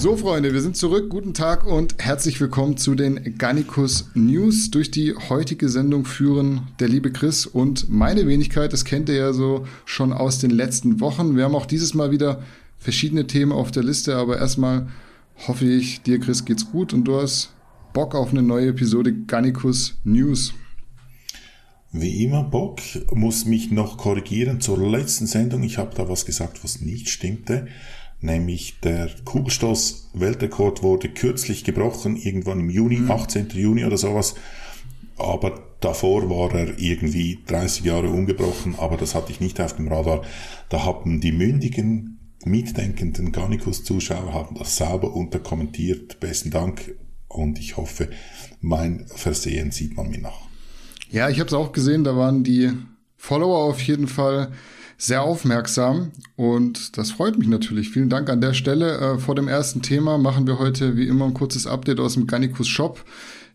So, Freunde, wir sind zurück. Guten Tag und herzlich willkommen zu den Gannikus News. Durch die heutige Sendung führen der liebe Chris und meine Wenigkeit. Das kennt ihr ja so schon aus den letzten Wochen. Wir haben auch dieses Mal wieder verschiedene Themen auf der Liste, aber erstmal hoffe ich, dir, Chris, geht's gut und du hast Bock auf eine neue Episode Gannikus News. Wie immer, Bock muss mich noch korrigieren zur letzten Sendung. Ich habe da was gesagt, was nicht stimmte nämlich der Kugelstoß-Weltrekord wurde kürzlich gebrochen, irgendwann im Juni, mhm. 18. Juni oder sowas. Aber davor war er irgendwie 30 Jahre ungebrochen, aber das hatte ich nicht auf dem Radar. Da haben die mündigen, mitdenkenden Garnicus-Zuschauer haben das sauber unterkommentiert. Besten Dank und ich hoffe, mein Versehen sieht man mir nach. Ja, ich habe es auch gesehen, da waren die Follower auf jeden Fall sehr aufmerksam und das freut mich natürlich. Vielen Dank an der Stelle. Äh, vor dem ersten Thema machen wir heute wie immer ein kurzes Update aus dem Garnicus Shop,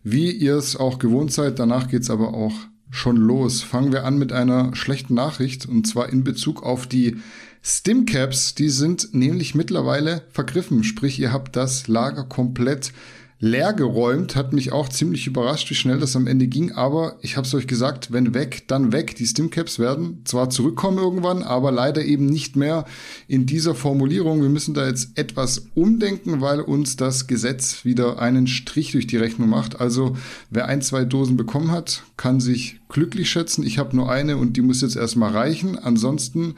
wie ihr es auch gewohnt seid. Danach geht's aber auch schon los. Fangen wir an mit einer schlechten Nachricht und zwar in Bezug auf die Stimcaps. Die sind nämlich mittlerweile vergriffen, sprich ihr habt das Lager komplett leer geräumt. Hat mich auch ziemlich überrascht, wie schnell das am Ende ging. Aber ich habe es euch gesagt, wenn weg, dann weg. Die Stimcaps werden zwar zurückkommen irgendwann, aber leider eben nicht mehr in dieser Formulierung. Wir müssen da jetzt etwas umdenken, weil uns das Gesetz wieder einen Strich durch die Rechnung macht. Also wer ein, zwei Dosen bekommen hat, kann sich glücklich schätzen. Ich habe nur eine und die muss jetzt erstmal reichen. Ansonsten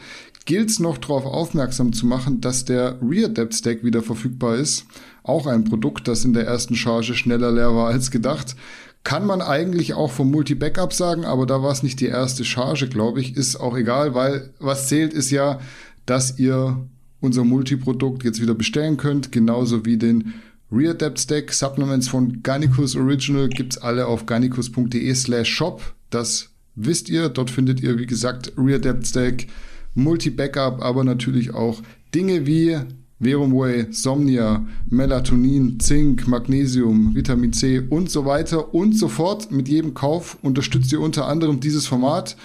gilt es noch darauf aufmerksam zu machen, dass der Rear Depth Stack wieder verfügbar ist. Auch ein Produkt, das in der ersten Charge schneller leer war als gedacht. Kann man eigentlich auch vom Multi-Backup sagen, aber da war es nicht die erste Charge, glaube ich. Ist auch egal, weil was zählt ist ja, dass ihr unser Multiprodukt jetzt wieder bestellen könnt, genauso wie den Rear Depth Stack Supplements von Garnicus Original gibt's alle auf garnicus.de slash shop. Das wisst ihr. Dort findet ihr, wie gesagt, Rear Depth Stack, Multi-Backup, aber natürlich auch Dinge wie Verum Whey, Somnia, Melatonin, Zink, Magnesium, Vitamin C und so weiter und so fort. Mit jedem Kauf unterstützt ihr unter anderem dieses Format.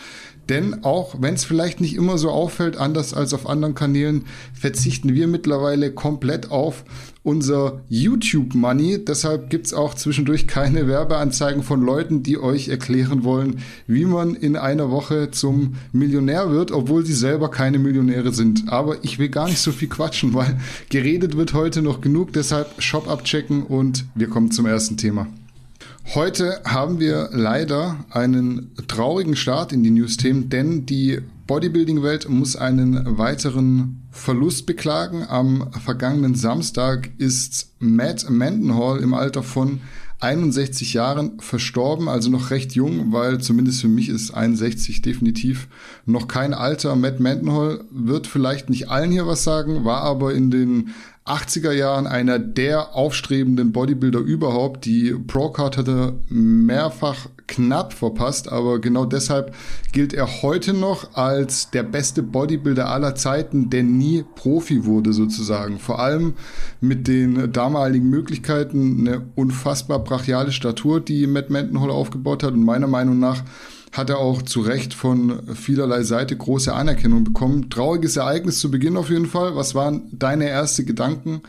Denn auch wenn es vielleicht nicht immer so auffällt, anders als auf anderen Kanälen, verzichten wir mittlerweile komplett auf unser YouTube-Money. Deshalb gibt's auch zwischendurch keine Werbeanzeigen von Leuten, die euch erklären wollen, wie man in einer Woche zum Millionär wird, obwohl sie selber keine Millionäre sind. Aber ich will gar nicht so viel quatschen, weil geredet wird heute noch genug. Deshalb Shop abchecken und wir kommen zum ersten Thema. Heute haben wir leider einen traurigen Start in die News-Themen, denn die Bodybuilding-Welt muss einen weiteren Verlust beklagen. Am vergangenen Samstag ist Matt Mendenhall im Alter von 61 Jahren verstorben, also noch recht jung, weil zumindest für mich ist 61 definitiv noch kein Alter. Matt Mendenhall wird vielleicht nicht allen hier was sagen, war aber in den 80er Jahren einer der aufstrebenden Bodybuilder überhaupt. Die Procard hatte mehrfach knapp verpasst, aber genau deshalb gilt er heute noch als der beste Bodybuilder aller Zeiten, der nie Profi wurde sozusagen. Vor allem mit den damaligen Möglichkeiten, eine unfassbar brachiale Statur, die Matt Mendenhall aufgebaut hat und meiner Meinung nach hat er auch zu Recht von vielerlei Seite große Anerkennung bekommen. Trauriges Ereignis zu Beginn auf jeden Fall. Was waren deine ersten Gedanken,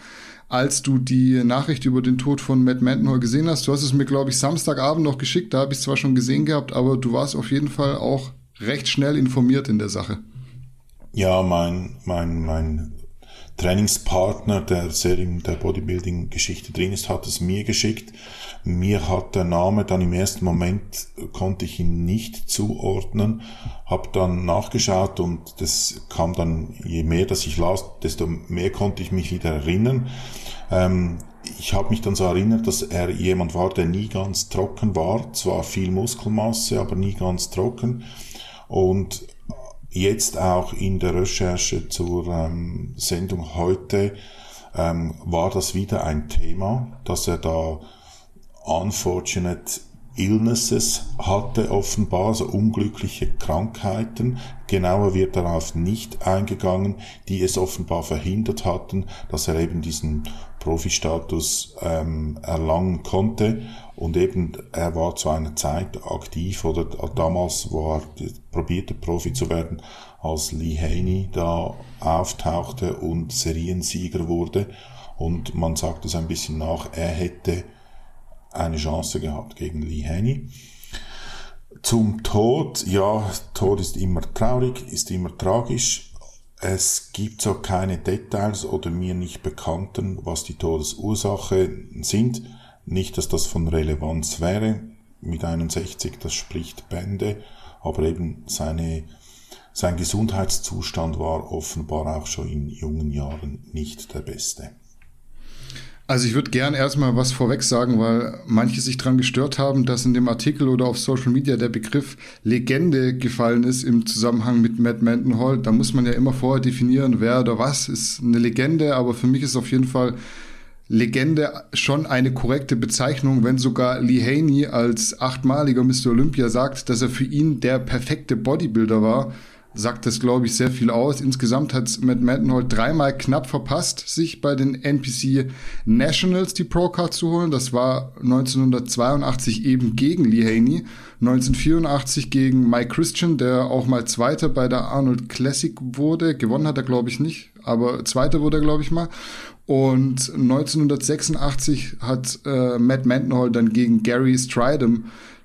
als du die Nachricht über den Tod von Matt Mendenhall gesehen hast? Du hast es mir, glaube ich, Samstagabend noch geschickt. Da habe ich es zwar schon gesehen gehabt, aber du warst auf jeden Fall auch recht schnell informiert in der Sache. Ja, mein, mein, mein Trainingspartner, der sehr in der Bodybuilding-Geschichte drin ist, hat es mir geschickt. Mir hat der Name dann im ersten Moment, konnte ich ihn nicht zuordnen, habe dann nachgeschaut und das kam dann, je mehr dass ich las, desto mehr konnte ich mich wieder erinnern. Ähm, ich habe mich dann so erinnert, dass er jemand war, der nie ganz trocken war, zwar viel Muskelmasse, aber nie ganz trocken. Und jetzt auch in der Recherche zur ähm, Sendung heute ähm, war das wieder ein Thema, dass er da unfortunate illnesses hatte offenbar, also unglückliche Krankheiten. Genauer wird darauf nicht eingegangen, die es offenbar verhindert hatten, dass er eben diesen Profi-Status ähm, erlangen konnte. Und eben, er war zu einer Zeit aktiv oder damals, wo er probierte Profi zu werden, als Lee Haney da auftauchte und Seriensieger wurde und man sagt es ein bisschen nach, er hätte eine Chance gehabt gegen Lee Haney. Zum Tod, ja, Tod ist immer traurig, ist immer tragisch. Es gibt so keine Details oder mir nicht bekannten, was die Todesursache sind. Nicht, dass das von Relevanz wäre. Mit 61, das spricht Bände, aber eben seine, sein Gesundheitszustand war offenbar auch schon in jungen Jahren nicht der beste. Also ich würde gern erstmal was vorweg sagen, weil manche sich daran gestört haben, dass in dem Artikel oder auf Social Media der Begriff Legende gefallen ist im Zusammenhang mit Matt Mendenhall. Da muss man ja immer vorher definieren, wer oder was ist eine Legende, aber für mich ist auf jeden Fall Legende schon eine korrekte Bezeichnung, wenn sogar Lee Haney als achtmaliger Mr. Olympia sagt, dass er für ihn der perfekte Bodybuilder war sagt das, glaube ich, sehr viel aus. Insgesamt hat Matt Mendenhall dreimal knapp verpasst, sich bei den NPC Nationals die Pro-Card zu holen. Das war 1982 eben gegen Lee Haney, 1984 gegen Mike Christian, der auch mal Zweiter bei der Arnold Classic wurde. Gewonnen hat er, glaube ich, nicht, aber Zweiter wurde er, glaube ich, mal. Und 1986 hat äh, Matt Mendenhall dann gegen Gary Stridham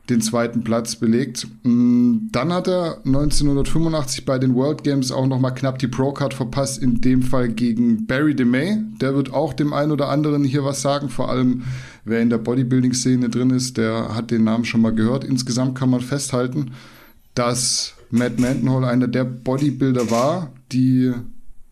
den zweiten Platz belegt. Mm, dann hat er 1985 bei den World Games auch noch mal knapp die Pro-Card verpasst, in dem Fall gegen Barry DeMay. Der wird auch dem einen oder anderen hier was sagen, vor allem wer in der Bodybuilding-Szene drin ist, der hat den Namen schon mal gehört. Insgesamt kann man festhalten, dass Matt Mendenhall einer der Bodybuilder war, die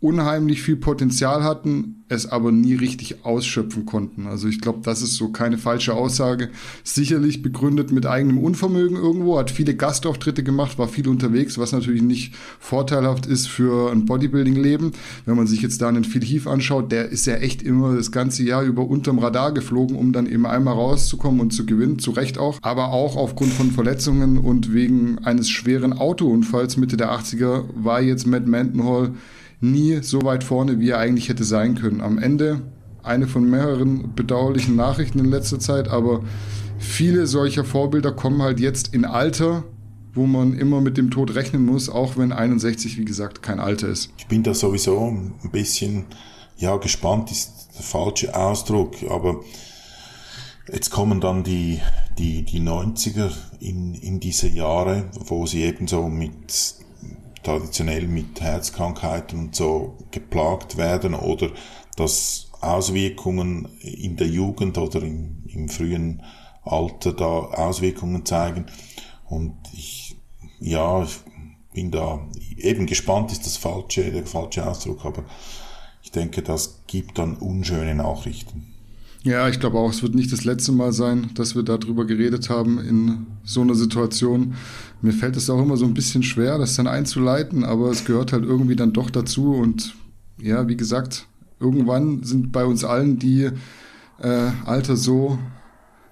unheimlich viel Potenzial hatten, es aber nie richtig ausschöpfen konnten. Also ich glaube, das ist so keine falsche Aussage. Sicherlich begründet mit eigenem Unvermögen irgendwo, hat viele Gastauftritte gemacht, war viel unterwegs, was natürlich nicht vorteilhaft ist für ein Bodybuilding-Leben. Wenn man sich jetzt da einen Phil Heath anschaut, der ist ja echt immer das ganze Jahr über unterm Radar geflogen, um dann eben einmal rauszukommen und zu gewinnen, zu Recht auch. Aber auch aufgrund von Verletzungen und wegen eines schweren Autounfalls Mitte der 80er war jetzt Matt Mendenhall nie so weit vorne, wie er eigentlich hätte sein können. Am Ende eine von mehreren bedauerlichen Nachrichten in letzter Zeit, aber viele solcher Vorbilder kommen halt jetzt in Alter, wo man immer mit dem Tod rechnen muss, auch wenn 61, wie gesagt, kein Alter ist. Ich bin da sowieso ein bisschen, ja, gespannt ist der falsche Ausdruck, aber jetzt kommen dann die, die, die 90er in, in diese Jahre, wo sie eben so mit traditionell mit Herzkrankheiten und so geplagt werden oder dass Auswirkungen in der Jugend oder im, im frühen Alter da Auswirkungen zeigen. Und ich, ja, ich bin da eben gespannt, ist das falsche, der falsche Ausdruck, aber ich denke, das gibt dann unschöne Nachrichten. Ja, ich glaube auch, es wird nicht das letzte Mal sein, dass wir darüber geredet haben in so einer Situation. Mir fällt es auch immer so ein bisschen schwer, das dann einzuleiten, aber es gehört halt irgendwie dann doch dazu. Und ja, wie gesagt, irgendwann sind bei uns allen die äh, Alter so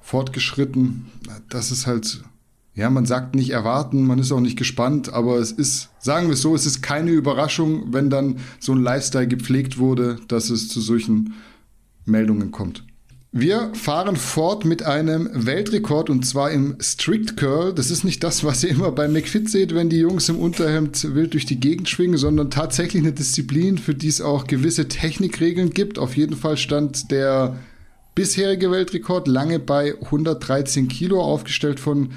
fortgeschritten, dass es halt, ja, man sagt nicht erwarten, man ist auch nicht gespannt, aber es ist, sagen wir es so, es ist keine Überraschung, wenn dann so ein Lifestyle gepflegt wurde, dass es zu solchen Meldungen kommt. Wir fahren fort mit einem Weltrekord und zwar im Strict Curl. Das ist nicht das, was ihr immer bei McFit seht, wenn die Jungs im Unterhemd wild durch die Gegend schwingen, sondern tatsächlich eine Disziplin, für die es auch gewisse Technikregeln gibt. Auf jeden Fall stand der bisherige Weltrekord lange bei 113 Kilo, aufgestellt von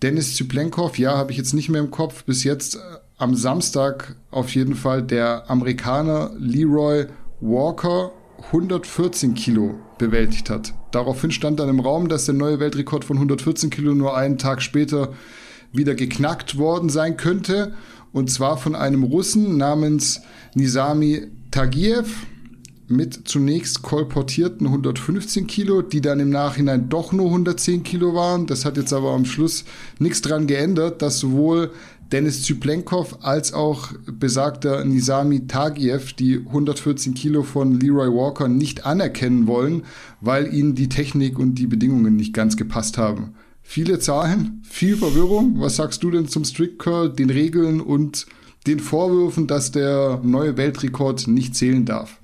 Dennis Zyplenkov. Ja, habe ich jetzt nicht mehr im Kopf. Bis jetzt äh, am Samstag auf jeden Fall der Amerikaner Leroy Walker 114 Kilo bewältigt hat. Daraufhin stand dann im Raum, dass der neue Weltrekord von 114 Kilo nur einen Tag später wieder geknackt worden sein könnte. Und zwar von einem Russen namens Nizami Tagiev mit zunächst kolportierten 115 Kilo, die dann im Nachhinein doch nur 110 Kilo waren. Das hat jetzt aber am Schluss nichts dran geändert, dass sowohl Dennis Zyplenkov als auch besagter Nizami Tagiev, die 114 Kilo von Leroy Walker nicht anerkennen wollen, weil ihnen die Technik und die Bedingungen nicht ganz gepasst haben. Viele Zahlen, viel Verwirrung. Was sagst du denn zum Strict Curl, den Regeln und den Vorwürfen, dass der neue Weltrekord nicht zählen darf?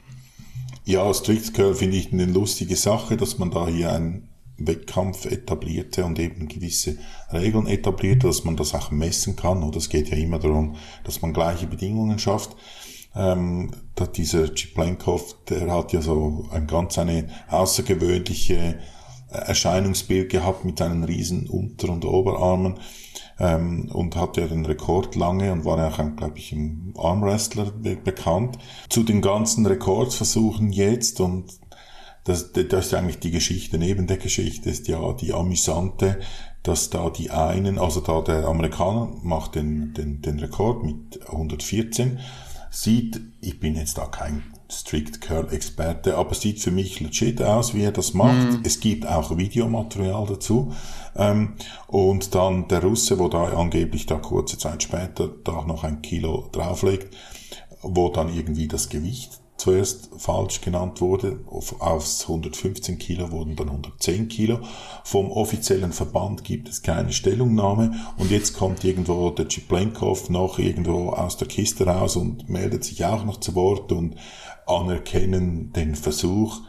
Ja, Strict Curl finde ich eine lustige Sache, dass man da hier ein Wettkampf etablierte und eben gewisse Regeln etablierte, dass man das auch messen kann. Und es geht ja immer darum, dass man gleiche Bedingungen schafft. Ähm, da dieser Chiplenkov, der hat ja so ein ganz eine außergewöhnliche Erscheinungsbild gehabt mit seinen riesen Unter- und Oberarmen ähm, und hatte ja den Rekord lange und war auch, glaube ich, im Armwrestler be bekannt. Zu den ganzen Rekordversuchen jetzt und das, das ist eigentlich die Geschichte, neben der Geschichte ist ja die amüsante, dass da die einen, also da der Amerikaner macht den, den, den Rekord mit 114, sieht, ich bin jetzt da kein Strict Curl Experte, aber sieht für mich legit aus, wie er das macht. Mm. Es gibt auch Videomaterial dazu. Ähm, und dann der Russe, wo da angeblich da kurze Zeit später da noch ein Kilo drauflegt, wo dann irgendwie das Gewicht zuerst falsch genannt wurde. Auf, aufs 115 Kilo wurden dann 110 Kilo. Vom offiziellen Verband gibt es keine Stellungnahme. Und jetzt kommt irgendwo der Chiplenkov noch irgendwo aus der Kiste raus und meldet sich auch noch zu Wort und anerkennen den Versuch,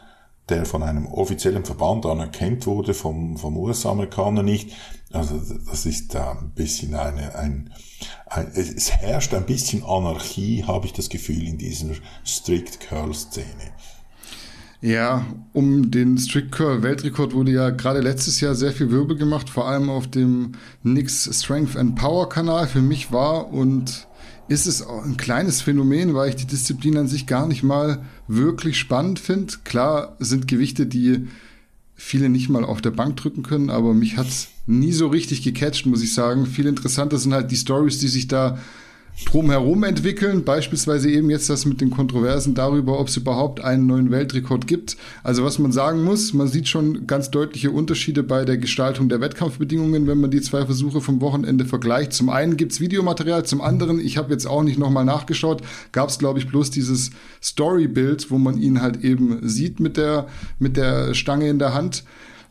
der von einem offiziellen Verband anerkannt wurde, vom, vom US-Amerikaner nicht. Also das ist da ein bisschen eine, ein, ein, es herrscht ein bisschen Anarchie, habe ich das Gefühl, in dieser Strict Curl-Szene. Ja, um den Strict Curl Weltrekord wurde ja gerade letztes Jahr sehr viel Wirbel gemacht, vor allem auf dem Nix Strength and Power Kanal. Für mich war und ist es ein kleines Phänomen, weil ich die Disziplin an sich gar nicht mal wirklich spannend finde. Klar sind Gewichte, die viele nicht mal auf der Bank drücken können, aber mich hat's nie so richtig gecatcht, muss ich sagen. Viel interessanter sind halt die Stories, die sich da drumherum entwickeln. Beispielsweise eben jetzt das mit den Kontroversen darüber, ob es überhaupt einen neuen Weltrekord gibt. Also was man sagen muss, man sieht schon ganz deutliche Unterschiede bei der Gestaltung der Wettkampfbedingungen, wenn man die zwei Versuche vom Wochenende vergleicht. Zum einen gibt's Videomaterial, zum anderen, ich habe jetzt auch nicht nochmal nachgeschaut, gab es glaube ich bloß dieses Storybild, wo man ihn halt eben sieht mit der, mit der Stange in der Hand.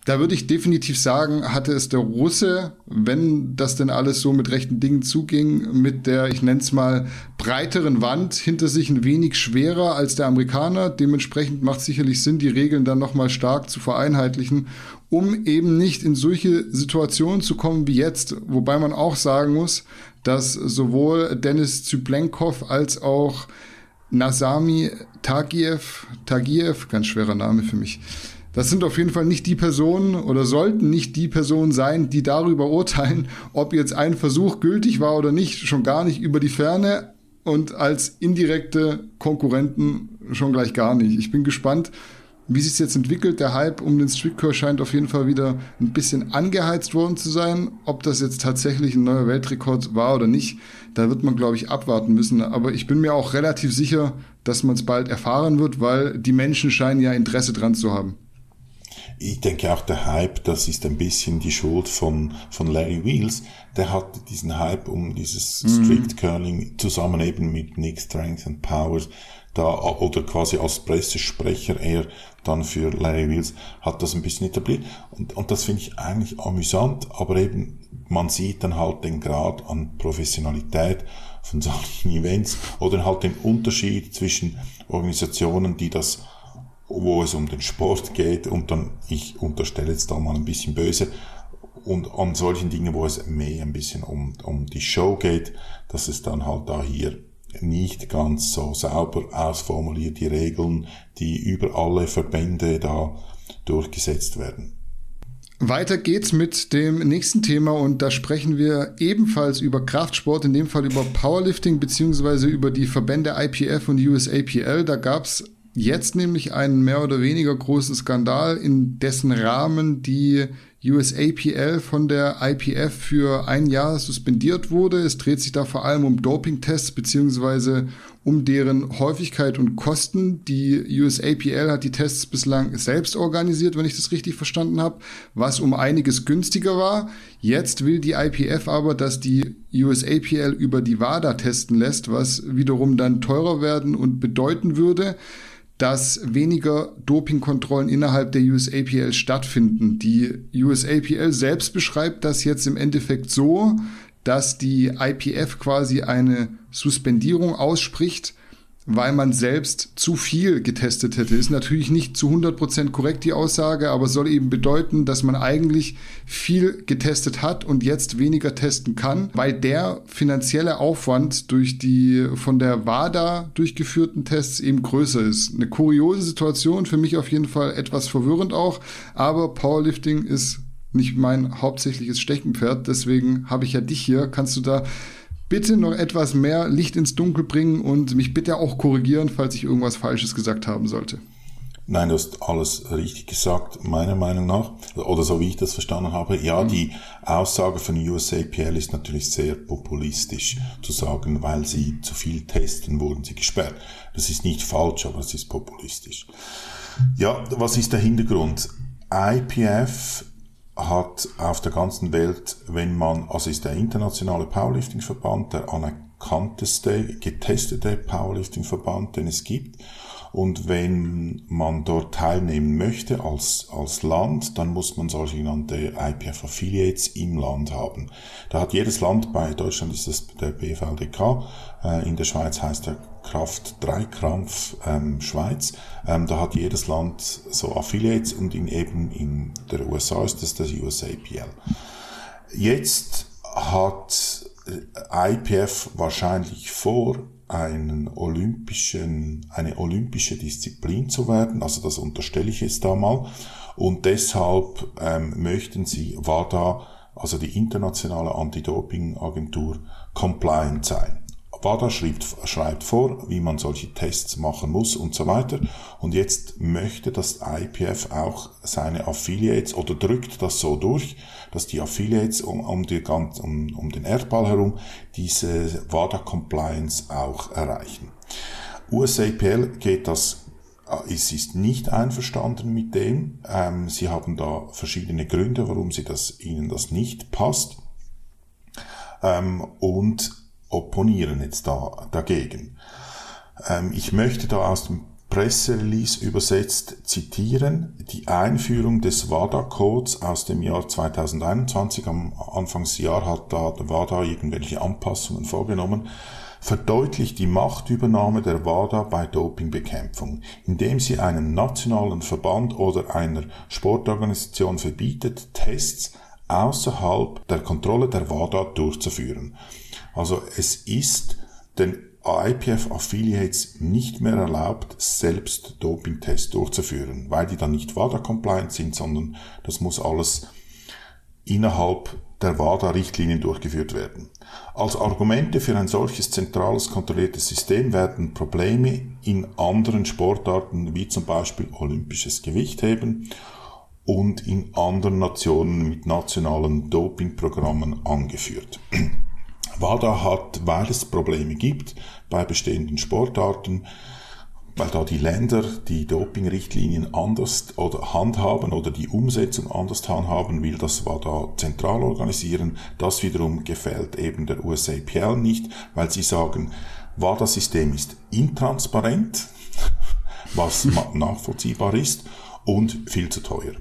Da würde ich definitiv sagen, hatte es der Russe, wenn das denn alles so mit rechten Dingen zuging, mit der, ich nenne es mal, breiteren Wand hinter sich ein wenig schwerer als der Amerikaner. Dementsprechend macht es sicherlich Sinn, die Regeln dann nochmal stark zu vereinheitlichen, um eben nicht in solche Situationen zu kommen wie jetzt. Wobei man auch sagen muss, dass sowohl Dennis Zyblenkov als auch Nasami Tagiev, Tagiev, ganz schwerer Name für mich, das sind auf jeden Fall nicht die Personen oder sollten nicht die Personen sein, die darüber urteilen, ob jetzt ein Versuch gültig war oder nicht, schon gar nicht über die Ferne und als indirekte Konkurrenten schon gleich gar nicht. Ich bin gespannt, wie sich jetzt entwickelt. Der Hype um den Streetcore scheint auf jeden Fall wieder ein bisschen angeheizt worden zu sein. Ob das jetzt tatsächlich ein neuer Weltrekord war oder nicht, da wird man, glaube ich, abwarten müssen. Aber ich bin mir auch relativ sicher, dass man es bald erfahren wird, weil die Menschen scheinen ja Interesse dran zu haben. Ich denke auch der Hype, das ist ein bisschen die Schuld von, von Larry Wheels. Der hatte diesen Hype um dieses mhm. Strict Curling zusammen eben mit Nick Strength and Powers da, oder quasi als Pressesprecher er dann für Larry Wheels hat das ein bisschen etabliert. Und, und das finde ich eigentlich amüsant, aber eben man sieht dann halt den Grad an Professionalität von solchen Events oder halt den Unterschied zwischen Organisationen, die das wo es um den Sport geht und dann, ich unterstelle jetzt da mal ein bisschen böse, und an solchen Dingen, wo es mehr ein bisschen um, um die Show geht, dass es dann halt da hier nicht ganz so sauber ausformuliert, die Regeln, die über alle Verbände da durchgesetzt werden. Weiter geht's mit dem nächsten Thema und da sprechen wir ebenfalls über Kraftsport, in dem Fall über Powerlifting beziehungsweise über die Verbände IPF und USAPL. Da gab's jetzt nämlich einen mehr oder weniger großen Skandal, in dessen Rahmen die USAPL von der IPF für ein Jahr suspendiert wurde. Es dreht sich da vor allem um Dopingtests beziehungsweise um deren Häufigkeit und Kosten. Die USAPL hat die Tests bislang selbst organisiert, wenn ich das richtig verstanden habe, was um einiges günstiger war. Jetzt will die IPF aber, dass die USAPL über die WADA testen lässt, was wiederum dann teurer werden und bedeuten würde, dass weniger Dopingkontrollen innerhalb der USAPL stattfinden. Die USAPL selbst beschreibt das jetzt im Endeffekt so, dass die IPF quasi eine Suspendierung ausspricht, weil man selbst zu viel getestet hätte. Ist natürlich nicht zu 100% korrekt die Aussage, aber soll eben bedeuten, dass man eigentlich viel getestet hat und jetzt weniger testen kann, weil der finanzielle Aufwand durch die von der WADA durchgeführten Tests eben größer ist. Eine kuriose Situation, für mich auf jeden Fall etwas verwirrend auch, aber Powerlifting ist nicht mein hauptsächliches Steckenpferd, deswegen habe ich ja dich hier. Kannst du da bitte noch etwas mehr Licht ins Dunkel bringen und mich bitte auch korrigieren, falls ich irgendwas Falsches gesagt haben sollte. Nein, du hast alles richtig gesagt, meiner Meinung nach. Oder so wie ich das verstanden habe. Ja, mhm. die Aussage von USAPL ist natürlich sehr populistisch zu sagen, weil sie zu viel testen, wurden sie gesperrt. Das ist nicht falsch, aber es ist populistisch. Ja, was ist der Hintergrund? IPF hat auf der ganzen Welt, wenn man, also ist der internationale Powerlifting-Verband der anerkannteste, getestete Powerlifting-Verband, den es gibt. Und wenn man dort teilnehmen möchte als, als Land, dann muss man solche genannte IPF Affiliates im Land haben. Da hat jedes Land, bei Deutschland ist das der BVDK, äh, in der Schweiz heißt der Kraft 3 Krampf ähm, Schweiz. Ähm, da hat jedes Land so Affiliates und in eben in der USA ist das das USAPL. Jetzt hat äh, IPF wahrscheinlich vor, einen olympischen, eine olympische Disziplin zu werden. Also das unterstelle ich jetzt da mal. Und deshalb ähm, möchten sie WADA, also die internationale Anti-Doping-Agentur, compliant sein. WADA schreibt, schreibt vor, wie man solche Tests machen muss und so weiter. Und jetzt möchte das IPF auch seine Affiliates oder drückt das so durch, dass die Affiliates um, um, die, um, um den Erdball herum diese WADA-Compliance auch erreichen. USAPL geht das äh, es ist nicht einverstanden mit dem. Ähm, sie haben da verschiedene Gründe, warum sie das, ihnen das nicht passt. Ähm, und opponieren jetzt da dagegen. Ähm, ich möchte da aus dem Presserelease übersetzt zitieren. Die Einführung des WADA-Codes aus dem Jahr 2021, am Anfangsjahr hat da WADA irgendwelche Anpassungen vorgenommen, verdeutlicht die Machtübernahme der WADA bei Dopingbekämpfung, indem sie einem nationalen Verband oder einer Sportorganisation verbietet, Tests außerhalb der Kontrolle der WADA durchzuführen. Also es ist den IPF Affiliates nicht mehr erlaubt, selbst Dopingtests durchzuführen, weil die dann nicht WADA-compliant sind, sondern das muss alles innerhalb der WADA-Richtlinien durchgeführt werden. Als Argumente für ein solches zentrales kontrolliertes System werden Probleme in anderen Sportarten wie zum Beispiel olympisches Gewichtheben und in anderen Nationen mit nationalen Dopingprogrammen angeführt. WADA hat, weil es Probleme gibt bei bestehenden Sportarten, weil da die Länder die Dopingrichtlinien anders oder handhaben oder die Umsetzung anders handhaben, will das WADA zentral organisieren. Das wiederum gefällt eben der USAPL nicht, weil sie sagen, WADA-System ist intransparent, was nachvollziehbar ist und viel zu teuer.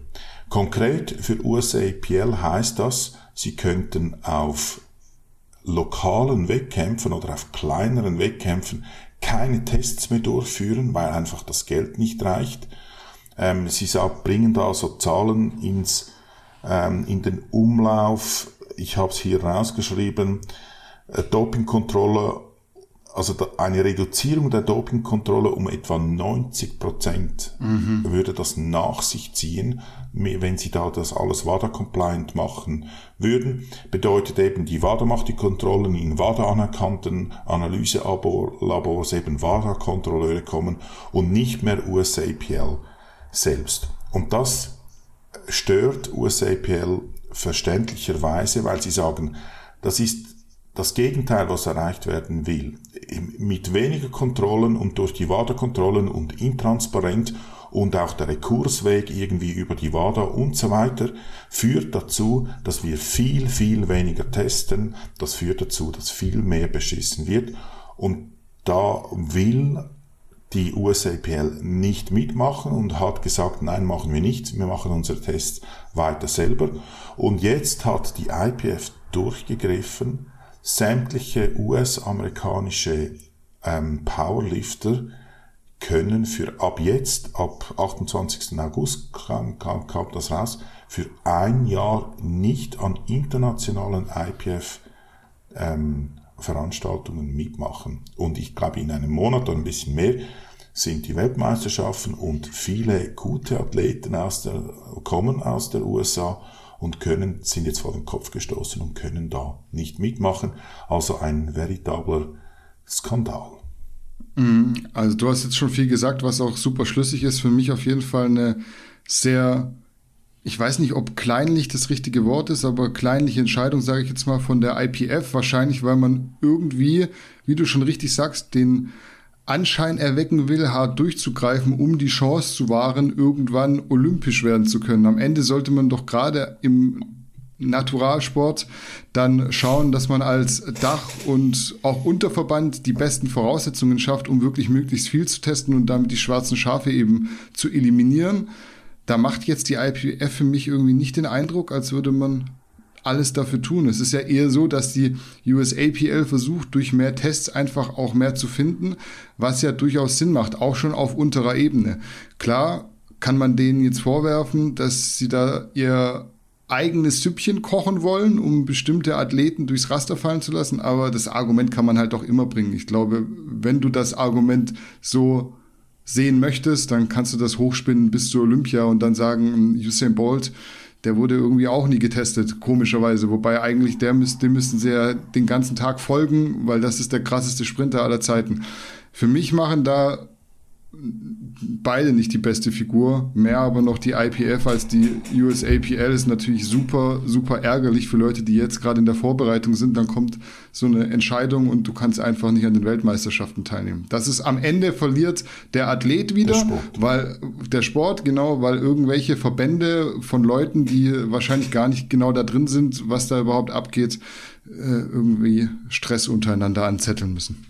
Konkret für USAPL heißt das, sie könnten auf lokalen Wettkämpfen oder auf kleineren Wettkämpfen keine Tests mehr durchführen, weil einfach das Geld nicht reicht. Ähm, sie bringen da so Zahlen ins, ähm, in den Umlauf. Ich habe es hier rausgeschrieben. Äh, Dopingkontrolle also eine Reduzierung der Dopingkontrolle um etwa 90 Prozent mhm. würde das nach sich ziehen, wenn sie da das alles WADA-compliant machen würden. Bedeutet eben, die WADA macht die Kontrollen in WADA anerkannten Analyselabors eben WADA-Kontrolleure kommen und nicht mehr USAPL selbst. Und das stört USAPL verständlicherweise, weil sie sagen, das ist das Gegenteil, was erreicht werden will. Mit weniger Kontrollen und durch die WADA-Kontrollen und intransparent und auch der Rekursweg irgendwie über die WADA und so weiter führt dazu, dass wir viel, viel weniger testen. Das führt dazu, dass viel mehr beschissen wird. Und da will die USAPL nicht mitmachen und hat gesagt, nein, machen wir nicht, wir machen unsere Tests weiter selber. Und jetzt hat die IPF durchgegriffen sämtliche US-amerikanische ähm, Powerlifter können für ab jetzt, ab 28. August kam, kam, kam das raus, für ein Jahr nicht an internationalen IPF ähm, Veranstaltungen mitmachen. Und ich glaube, in einem Monat oder ein bisschen mehr sind die Weltmeisterschaften und viele gute Athleten aus der, kommen aus der USA und können, sind jetzt vor den Kopf gestoßen und können da nicht mitmachen. Also ein veritabler Skandal. Mhm. Also du hast jetzt schon viel gesagt, was auch super schlüssig ist. Für mich auf jeden Fall eine sehr, ich weiß nicht, ob kleinlich das richtige Wort ist, aber kleinliche Entscheidung, sage ich jetzt mal, von der IPF. Wahrscheinlich, weil man irgendwie, wie du schon richtig sagst, den Anschein erwecken will, hart durchzugreifen, um die Chance zu wahren, irgendwann olympisch werden zu können. Am Ende sollte man doch gerade im Naturalsport dann schauen, dass man als Dach und auch Unterverband die besten Voraussetzungen schafft, um wirklich möglichst viel zu testen und damit die schwarzen Schafe eben zu eliminieren. Da macht jetzt die IPF für mich irgendwie nicht den Eindruck, als würde man alles dafür tun. Es ist ja eher so, dass die USAPL versucht, durch mehr Tests einfach auch mehr zu finden, was ja durchaus Sinn macht, auch schon auf unterer Ebene. Klar kann man denen jetzt vorwerfen, dass sie da ihr eigenes Süppchen kochen wollen, um bestimmte Athleten durchs Raster fallen zu lassen, aber das Argument kann man halt auch immer bringen. Ich glaube, wenn du das Argument so sehen möchtest, dann kannst du das hochspinnen bis zur Olympia und dann sagen, Usain Bolt der wurde irgendwie auch nie getestet, komischerweise. Wobei eigentlich der müsst, dem müssten sie ja den ganzen Tag folgen, weil das ist der krasseste Sprinter aller Zeiten. Für mich machen da beide nicht die beste Figur, mehr aber noch die IPF als die USAPL ist natürlich super, super ärgerlich für Leute, die jetzt gerade in der Vorbereitung sind. Dann kommt so eine Entscheidung und du kannst einfach nicht an den Weltmeisterschaften teilnehmen. Das ist am Ende verliert der Athlet wieder, der weil der Sport, genau, weil irgendwelche Verbände von Leuten, die wahrscheinlich gar nicht genau da drin sind, was da überhaupt abgeht, äh, irgendwie Stress untereinander anzetteln müssen.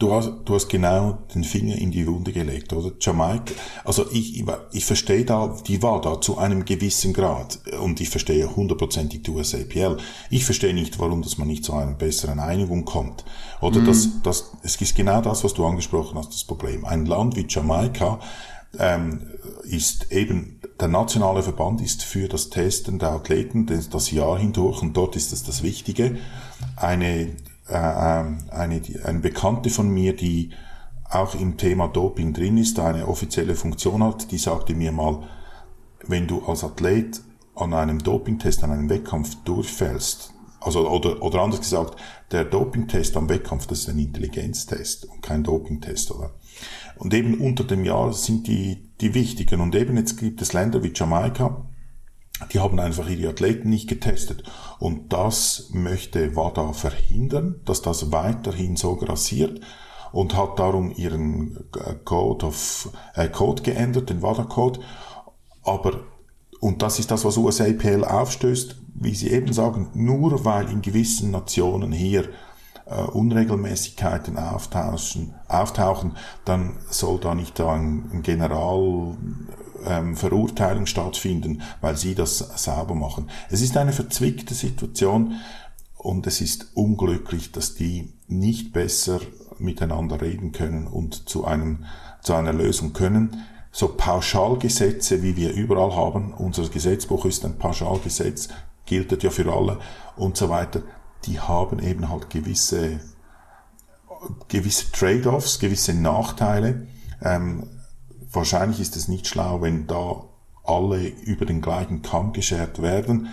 Du hast, du hast genau den Finger in die Wunde gelegt, oder? Jamaika, also ich, ich, verstehe da, die war da zu einem gewissen Grad und ich verstehe hundertprozentig die USAPL. Ich verstehe nicht, warum dass man nicht zu einer besseren Einigung kommt. Oder mhm. das, das, es ist genau das, was du angesprochen hast, das Problem. Ein Land wie Jamaika ähm, ist eben, der nationale Verband ist für das Testen der Athleten das, das Jahr hindurch und dort ist es das Wichtige. Eine äh, ähm, eine, eine Bekannte von mir, die auch im Thema Doping drin ist, eine offizielle Funktion hat, die sagte mir mal, wenn du als Athlet an einem Dopingtest, an einem Wettkampf durchfällst, also oder, oder anders gesagt, der Dopingtest am Wettkampf, das ist ein Intelligenztest und kein Dopingtest, oder? Und eben unter dem Jahr sind die, die wichtigen. Und eben jetzt gibt es Länder wie Jamaika, die haben einfach ihre Athleten nicht getestet. Und das möchte WADA verhindern, dass das weiterhin so grassiert und hat darum ihren äh, Code, of, äh, Code geändert, den WADA-Code. Aber, und das ist das, was USAPL aufstößt, wie sie eben sagen, nur weil in gewissen Nationen hier äh, Unregelmäßigkeiten auftauchen, auftauchen, dann soll da nicht ein, ein General ähm, Verurteilung stattfinden, weil sie das sauber machen. Es ist eine verzwickte Situation und es ist unglücklich, dass die nicht besser miteinander reden können und zu einem zu einer Lösung können. So Pauschalgesetze, wie wir überall haben, unser Gesetzbuch ist ein Pauschalgesetz, gilt ja für alle und so weiter, die haben eben halt gewisse gewisse Trade-offs, gewisse Nachteile. Ähm, wahrscheinlich ist es nicht schlau, wenn da alle über den gleichen Kamm geschert werden.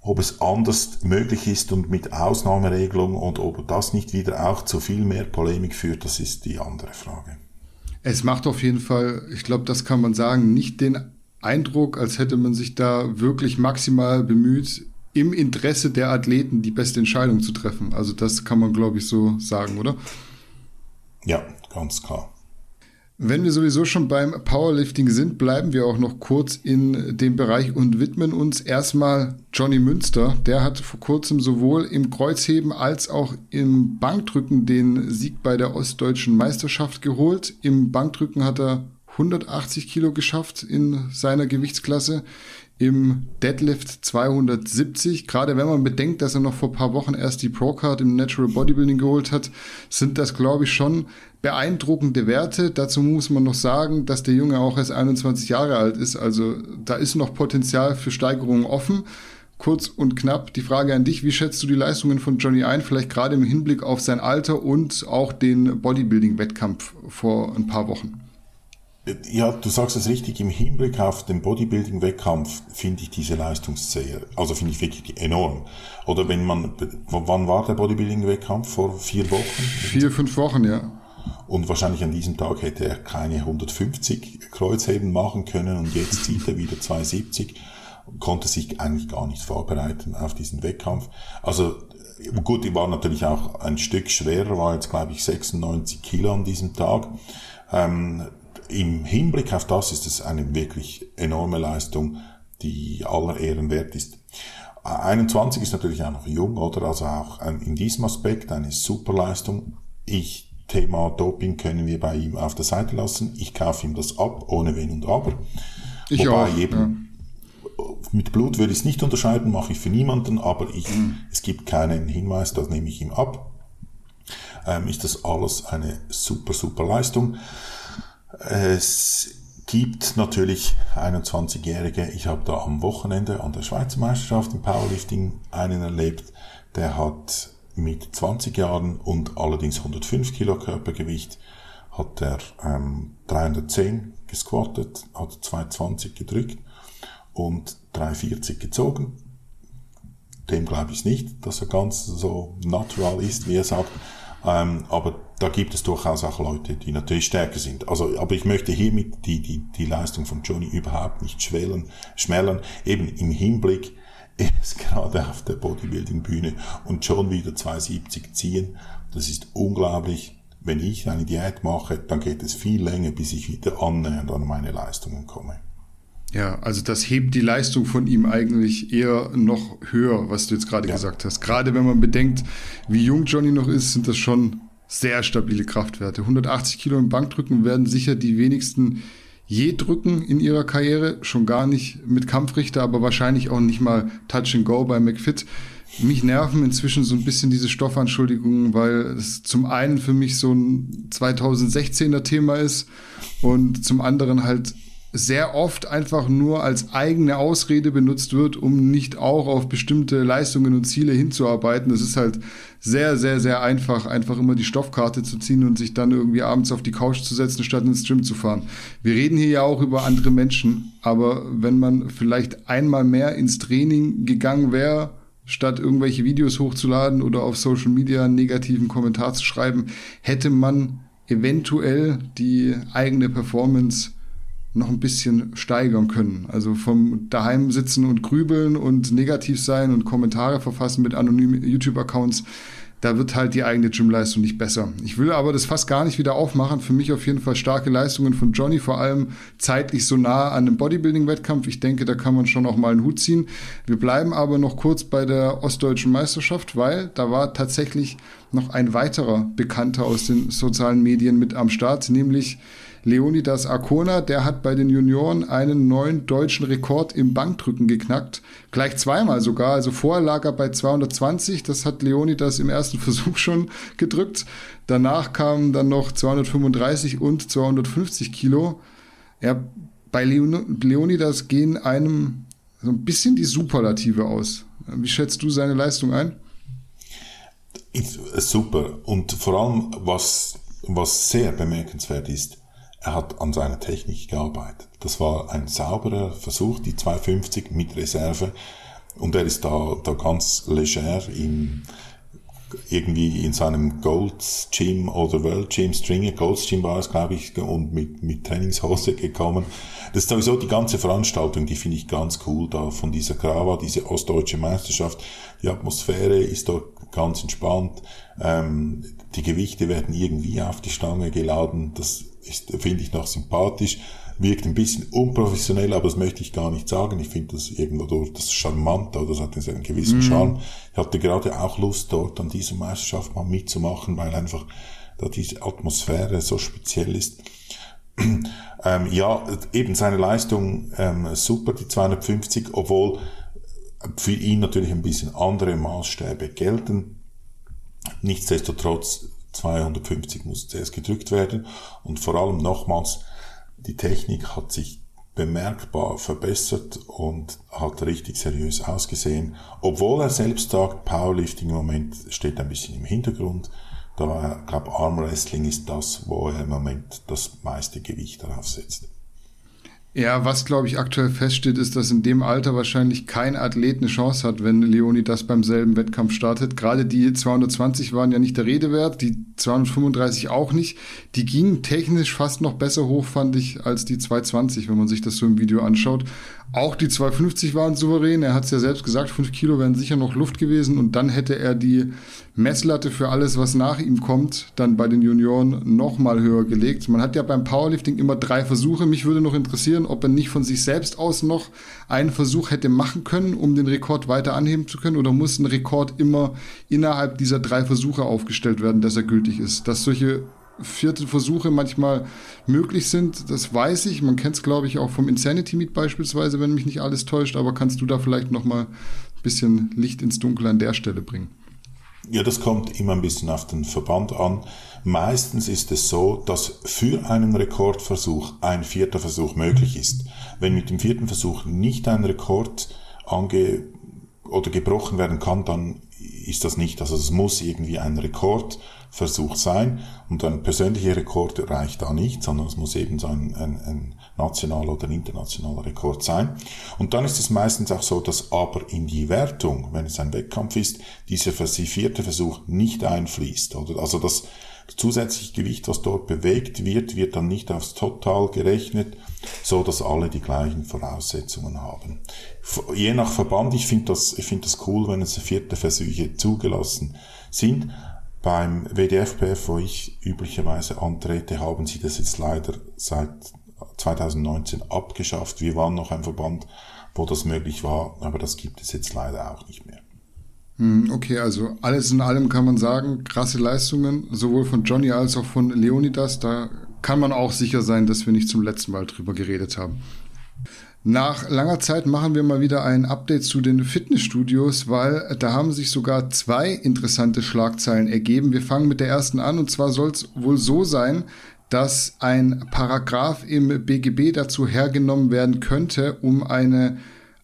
Ob es anders möglich ist und mit Ausnahmeregelung und ob das nicht wieder auch zu viel mehr Polemik führt, das ist die andere Frage. Es macht auf jeden Fall, ich glaube, das kann man sagen, nicht den Eindruck, als hätte man sich da wirklich maximal bemüht, im Interesse der Athleten die beste Entscheidung zu treffen. Also das kann man, glaube ich, so sagen, oder? Ja, ganz klar. Wenn wir sowieso schon beim Powerlifting sind, bleiben wir auch noch kurz in dem Bereich und widmen uns erstmal Johnny Münster. Der hat vor kurzem sowohl im Kreuzheben als auch im Bankdrücken den Sieg bei der Ostdeutschen Meisterschaft geholt. Im Bankdrücken hat er 180 Kilo geschafft in seiner Gewichtsklasse. Im Deadlift 270. Gerade wenn man bedenkt, dass er noch vor paar Wochen erst die Pro-Card im Natural Bodybuilding geholt hat, sind das, glaube ich, schon beeindruckende Werte. Dazu muss man noch sagen, dass der Junge auch erst 21 Jahre alt ist. Also da ist noch Potenzial für Steigerungen offen. Kurz und knapp die Frage an dich, wie schätzt du die Leistungen von Johnny ein, vielleicht gerade im Hinblick auf sein Alter und auch den Bodybuilding-Wettkampf vor ein paar Wochen? Ja, du sagst es richtig, im Hinblick auf den Bodybuilding-Wettkampf finde ich diese Leistung sehr, also finde ich wirklich enorm. Oder wenn man, wann war der Bodybuilding-Wettkampf? Vor vier Wochen? Vier, fünf Wochen, ja. Und wahrscheinlich an diesem Tag hätte er keine 150 Kreuzheben machen können und jetzt zieht er wieder 270 konnte sich eigentlich gar nicht vorbereiten auf diesen Wettkampf. Also gut, die war natürlich auch ein Stück schwerer, war jetzt glaube ich 96 Kilo an diesem Tag. Ähm, Im Hinblick auf das ist es eine wirklich enorme Leistung, die aller Ehren wert ist. 21 ist natürlich auch noch jung, oder? Also auch in diesem Aspekt eine super Leistung. Ich, Thema Doping können wir bei ihm auf der Seite lassen. Ich kaufe ihm das ab, ohne Wenn und Aber. Ich Wobei auch, eben, ja mit Blut würde ich es nicht unterscheiden, mache ich für niemanden, aber ich, mhm. es gibt keinen Hinweis, das nehme ich ihm ab. Ähm, ist das alles eine super, super Leistung. Es gibt natürlich 21-Jährige, ich habe da am Wochenende an der Schweizer Meisterschaft im Powerlifting einen erlebt, der hat mit 20 Jahren und allerdings 105 Kilo Körpergewicht hat er ähm, 310 gesquattet, hat 220 gedrückt und 340 gezogen. Dem glaube ich nicht, dass er ganz so natural ist, wie er sagt. Ähm, aber da gibt es durchaus auch Leute, die natürlich stärker sind. Also, aber ich möchte hiermit die, die, die Leistung von Johnny überhaupt nicht schwellen, schmälern. Eben im Hinblick, er ist gerade auf der Bodybuilding-Bühne und schon wieder 270 ziehen. Das ist unglaublich. Wenn ich eine Diät mache, dann geht es viel länger, bis ich wieder annähernd an meine Leistungen komme. Ja, also das hebt die Leistung von ihm eigentlich eher noch höher, was du jetzt gerade ja. gesagt hast. Gerade wenn man bedenkt, wie jung Johnny noch ist, sind das schon sehr stabile Kraftwerte. 180 Kilo im Bankdrücken werden sicher die wenigsten je drücken in ihrer Karriere, schon gar nicht mit Kampfrichter, aber wahrscheinlich auch nicht mal Touch and Go bei McFit. Mich nerven inzwischen so ein bisschen diese Stoffanschuldigungen, weil es zum einen für mich so ein 2016er Thema ist und zum anderen halt sehr oft einfach nur als eigene Ausrede benutzt wird, um nicht auch auf bestimmte Leistungen und Ziele hinzuarbeiten. Das ist halt sehr, sehr, sehr einfach, einfach immer die Stoffkarte zu ziehen und sich dann irgendwie abends auf die Couch zu setzen, statt ins Gym zu fahren. Wir reden hier ja auch über andere Menschen, aber wenn man vielleicht einmal mehr ins Training gegangen wäre, statt irgendwelche Videos hochzuladen oder auf Social Media einen negativen Kommentar zu schreiben, hätte man eventuell die eigene Performance noch ein bisschen steigern können. Also vom daheim sitzen und grübeln und negativ sein und Kommentare verfassen mit anonymen YouTube-Accounts, da wird halt die eigene Gymleistung nicht besser. Ich will aber das fast gar nicht wieder aufmachen. Für mich auf jeden Fall starke Leistungen von Johnny, vor allem zeitlich so nah an einem Bodybuilding-Wettkampf. Ich denke, da kann man schon noch mal einen Hut ziehen. Wir bleiben aber noch kurz bei der Ostdeutschen Meisterschaft, weil da war tatsächlich noch ein weiterer Bekannter aus den sozialen Medien mit am Start, nämlich Leonidas Arcona, der hat bei den Junioren einen neuen deutschen Rekord im Bankdrücken geknackt. Gleich zweimal sogar. Also vorher lag er bei 220. Das hat Leonidas im ersten Versuch schon gedrückt. Danach kamen dann noch 235 und 250 Kilo. Ja, bei Leonidas gehen einem so ein bisschen die Superlative aus. Wie schätzt du seine Leistung ein? Super. Und vor allem, was, was sehr bemerkenswert ist, er hat an seiner Technik gearbeitet. Das war ein sauberer Versuch, die 250 mit Reserve. Und er ist da, da ganz leger in, irgendwie in seinem Gold's Gym oder World Gym Stringer, Gold's Gym war es, glaube ich, und mit, mit Trainingshose gekommen. Das ist sowieso die ganze Veranstaltung, die finde ich ganz cool da von dieser Grava, diese ostdeutsche Meisterschaft. Die Atmosphäre ist dort ganz entspannt. Ähm, die Gewichte werden irgendwie auf die Stange geladen. Das ist, finde ich noch sympathisch, wirkt ein bisschen unprofessionell, aber das möchte ich gar nicht sagen. Ich finde das irgendwo durch das charmant oder das hat einen gewissen mhm. Charme. Ich hatte gerade auch Lust, dort an dieser Meisterschaft mal mitzumachen, weil einfach da diese Atmosphäre so speziell ist. ähm, ja, eben seine Leistung ähm, super, die 250, obwohl für ihn natürlich ein bisschen andere Maßstäbe gelten. Nichtsdestotrotz 250 muss zuerst gedrückt werden und vor allem nochmals, die Technik hat sich bemerkbar verbessert und hat richtig seriös ausgesehen, obwohl er selbst sagt, Powerlifting im Moment steht ein bisschen im Hintergrund. Da, ich glaube, Armwrestling ist das, wo er im Moment das meiste Gewicht darauf setzt. Ja, was glaube ich aktuell feststeht, ist, dass in dem Alter wahrscheinlich kein Athlet eine Chance hat, wenn Leonidas beim selben Wettkampf startet. Gerade die 220 waren ja nicht der Rede wert, die 235 auch nicht. Die gingen technisch fast noch besser hoch, fand ich, als die 220, wenn man sich das so im Video anschaut. Auch die 250 waren souverän. Er hat es ja selbst gesagt, 5 Kilo wären sicher noch Luft gewesen und dann hätte er die Messlatte für alles, was nach ihm kommt, dann bei den Junioren noch mal höher gelegt. Man hat ja beim Powerlifting immer drei Versuche. Mich würde noch interessieren, ob er nicht von sich selbst aus noch einen Versuch hätte machen können, um den Rekord weiter anheben zu können, oder muss ein Rekord immer innerhalb dieser drei Versuche aufgestellt werden, dass er gültig ist. Dass solche vierte Versuche manchmal möglich sind, das weiß ich. Man kennt es, glaube ich, auch vom Insanity Meet beispielsweise, wenn mich nicht alles täuscht. Aber kannst du da vielleicht noch mal ein bisschen Licht ins Dunkel an der Stelle bringen? Ja, das kommt immer ein bisschen auf den Verband an. Meistens ist es so, dass für einen Rekordversuch ein vierter Versuch möglich ist. Wenn mit dem vierten Versuch nicht ein Rekord ange oder gebrochen werden kann, dann ist das nicht. Also es muss irgendwie ein Rekordversuch sein und ein persönlicher Rekord reicht da nicht, sondern es muss eben so ein, ein, ein nationaler oder internationaler Rekord sein. Und dann ist es meistens auch so, dass aber in die Wertung, wenn es ein Wettkampf ist, dieser vierte Versuch nicht einfließt. Oder? Also das zusätzliche Gewicht, was dort bewegt wird, wird dann nicht aufs Total gerechnet, so dass alle die gleichen Voraussetzungen haben. Je nach Verband, ich finde das, ich finde das cool, wenn es vierte Versuche zugelassen sind. Beim WDFPF, wo ich üblicherweise antrete, haben sie das jetzt leider seit 2019 abgeschafft. Wir waren noch ein Verband, wo das möglich war, aber das gibt es jetzt leider auch nicht mehr. Hm, okay, also alles in allem kann man sagen, krasse Leistungen, sowohl von Johnny als auch von Leonidas. Da kann man auch sicher sein, dass wir nicht zum letzten Mal drüber geredet haben. Nach langer Zeit machen wir mal wieder ein Update zu den Fitnessstudios, weil da haben sich sogar zwei interessante Schlagzeilen ergeben. Wir fangen mit der ersten an und zwar soll es wohl so sein, dass ein Paragraph im BGB dazu hergenommen werden könnte, um eine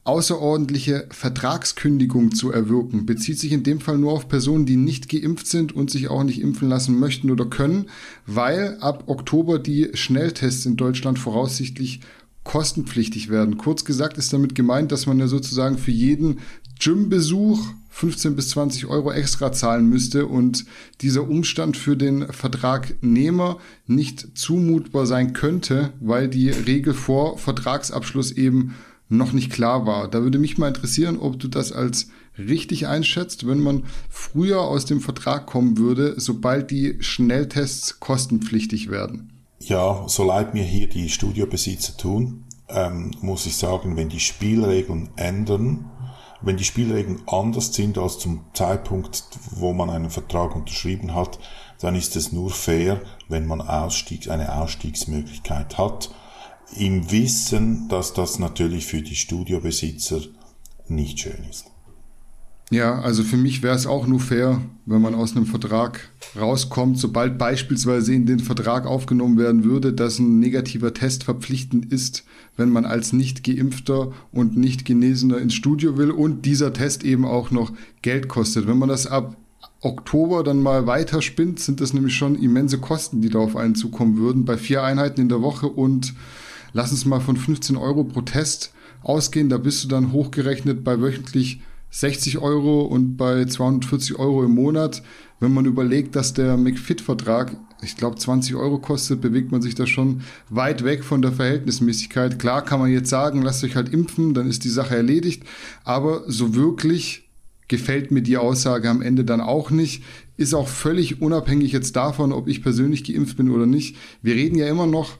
außerordentliche Vertragskündigung zu erwirken. Bezieht sich in dem Fall nur auf Personen, die nicht geimpft sind und sich auch nicht impfen lassen möchten oder können, weil ab Oktober die Schnelltests in Deutschland voraussichtlich kostenpflichtig werden. Kurz gesagt ist damit gemeint, dass man ja sozusagen für jeden Gymbesuch 15 bis 20 Euro extra zahlen müsste und dieser Umstand für den Vertragnehmer nicht zumutbar sein könnte, weil die Regel vor Vertragsabschluss eben noch nicht klar war. Da würde mich mal interessieren, ob du das als richtig einschätzt, wenn man früher aus dem Vertrag kommen würde, sobald die Schnelltests kostenpflichtig werden. Ja, so leid mir hier die Studiobesitzer tun, ähm, muss ich sagen, wenn die Spielregeln ändern, wenn die Spielregeln anders sind als zum Zeitpunkt, wo man einen Vertrag unterschrieben hat, dann ist es nur fair, wenn man Ausstieg, eine Ausstiegsmöglichkeit hat im Wissen, dass das natürlich für die Studiobesitzer nicht schön ist. Ja, also für mich wäre es auch nur fair, wenn man aus einem Vertrag rauskommt, sobald beispielsweise in den Vertrag aufgenommen werden würde, dass ein negativer Test verpflichtend ist, wenn man als nicht geimpfter und nicht genesener ins Studio will und dieser Test eben auch noch Geld kostet. Wenn man das ab Oktober dann mal weiter spinnt, sind das nämlich schon immense Kosten, die da auf einen zukommen würden, bei vier Einheiten in der Woche und lass uns mal von 15 Euro pro Test ausgehen, da bist du dann hochgerechnet bei wöchentlich 60 Euro und bei 240 Euro im Monat. Wenn man überlegt, dass der McFit-Vertrag, ich glaube, 20 Euro kostet, bewegt man sich da schon weit weg von der Verhältnismäßigkeit. Klar kann man jetzt sagen, lasst euch halt impfen, dann ist die Sache erledigt. Aber so wirklich gefällt mir die Aussage am Ende dann auch nicht. Ist auch völlig unabhängig jetzt davon, ob ich persönlich geimpft bin oder nicht. Wir reden ja immer noch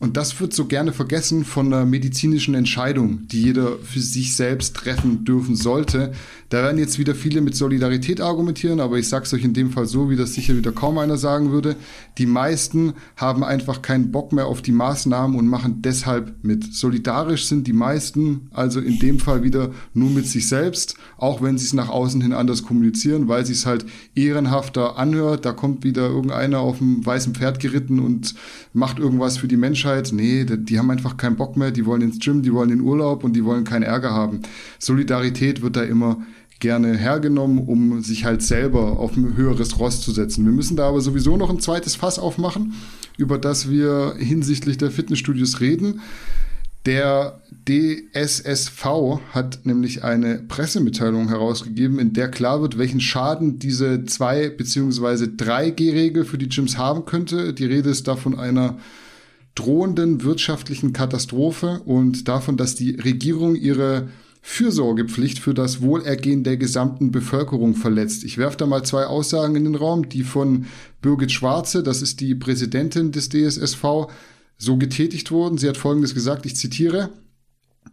und das wird so gerne vergessen von einer medizinischen Entscheidung, die jeder für sich selbst treffen dürfen sollte. Da werden jetzt wieder viele mit Solidarität argumentieren, aber ich sag's euch in dem Fall so, wie das sicher wieder kaum einer sagen würde. Die meisten haben einfach keinen Bock mehr auf die Maßnahmen und machen deshalb mit. Solidarisch sind die meisten, also in dem Fall wieder nur mit sich selbst, auch wenn sie es nach außen hin anders kommunizieren, weil sie es halt ehrenhafter anhört. Da kommt wieder irgendeiner auf dem weißen Pferd geritten und macht irgendwas für die Menschheit nee, die haben einfach keinen Bock mehr, die wollen ins Gym, die wollen in Urlaub und die wollen keinen Ärger haben. Solidarität wird da immer gerne hergenommen, um sich halt selber auf ein höheres Ross zu setzen. Wir müssen da aber sowieso noch ein zweites Fass aufmachen, über das wir hinsichtlich der Fitnessstudios reden. Der DSSV hat nämlich eine Pressemitteilung herausgegeben, in der klar wird, welchen Schaden diese 2 bzw. 3G-Regel für die Gyms haben könnte. Die Rede ist da von einer drohenden wirtschaftlichen Katastrophe und davon, dass die Regierung ihre Fürsorgepflicht für das Wohlergehen der gesamten Bevölkerung verletzt. Ich werfe da mal zwei Aussagen in den Raum, die von Birgit Schwarze, das ist die Präsidentin des DSSV, so getätigt wurden. Sie hat Folgendes gesagt, ich zitiere,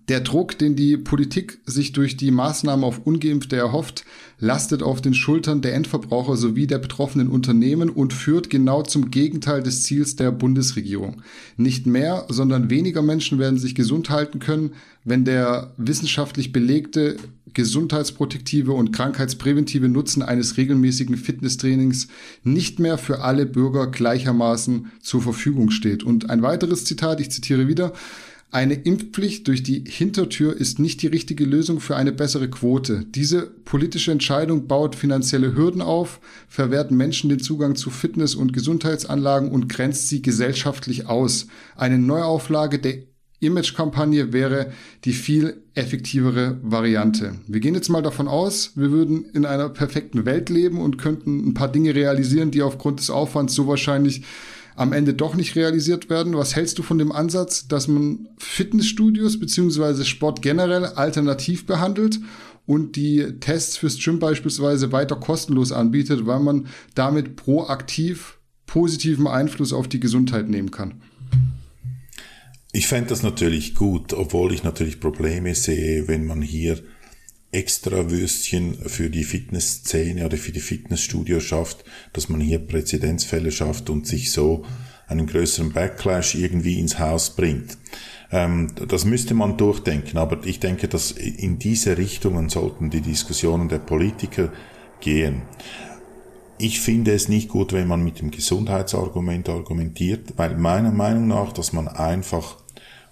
der Druck, den die Politik sich durch die Maßnahmen auf ungeimpfte erhofft, lastet auf den Schultern der Endverbraucher sowie der betroffenen Unternehmen und führt genau zum Gegenteil des Ziels der Bundesregierung. Nicht mehr, sondern weniger Menschen werden sich gesund halten können, wenn der wissenschaftlich belegte gesundheitsprotektive und krankheitspräventive Nutzen eines regelmäßigen Fitnesstrainings nicht mehr für alle Bürger gleichermaßen zur Verfügung steht. Und ein weiteres Zitat, ich zitiere wieder, eine Impfpflicht durch die Hintertür ist nicht die richtige Lösung für eine bessere Quote. Diese politische Entscheidung baut finanzielle Hürden auf, verwehrt Menschen den Zugang zu Fitness- und Gesundheitsanlagen und grenzt sie gesellschaftlich aus. Eine Neuauflage der Image-Kampagne wäre die viel effektivere Variante. Wir gehen jetzt mal davon aus, wir würden in einer perfekten Welt leben und könnten ein paar Dinge realisieren, die aufgrund des Aufwands so wahrscheinlich am Ende doch nicht realisiert werden. Was hältst du von dem Ansatz, dass man Fitnessstudios beziehungsweise Sport generell alternativ behandelt und die Tests fürs Gym beispielsweise weiter kostenlos anbietet, weil man damit proaktiv positiven Einfluss auf die Gesundheit nehmen kann? Ich fände das natürlich gut, obwohl ich natürlich Probleme sehe, wenn man hier extra Würstchen für die Fitnessszene oder für die Fitnessstudio schafft, dass man hier Präzedenzfälle schafft und sich so einen größeren Backlash irgendwie ins Haus bringt. Ähm, das müsste man durchdenken, aber ich denke, dass in diese Richtungen sollten die Diskussionen der Politiker gehen. Ich finde es nicht gut, wenn man mit dem Gesundheitsargument argumentiert, weil meiner Meinung nach, dass man einfach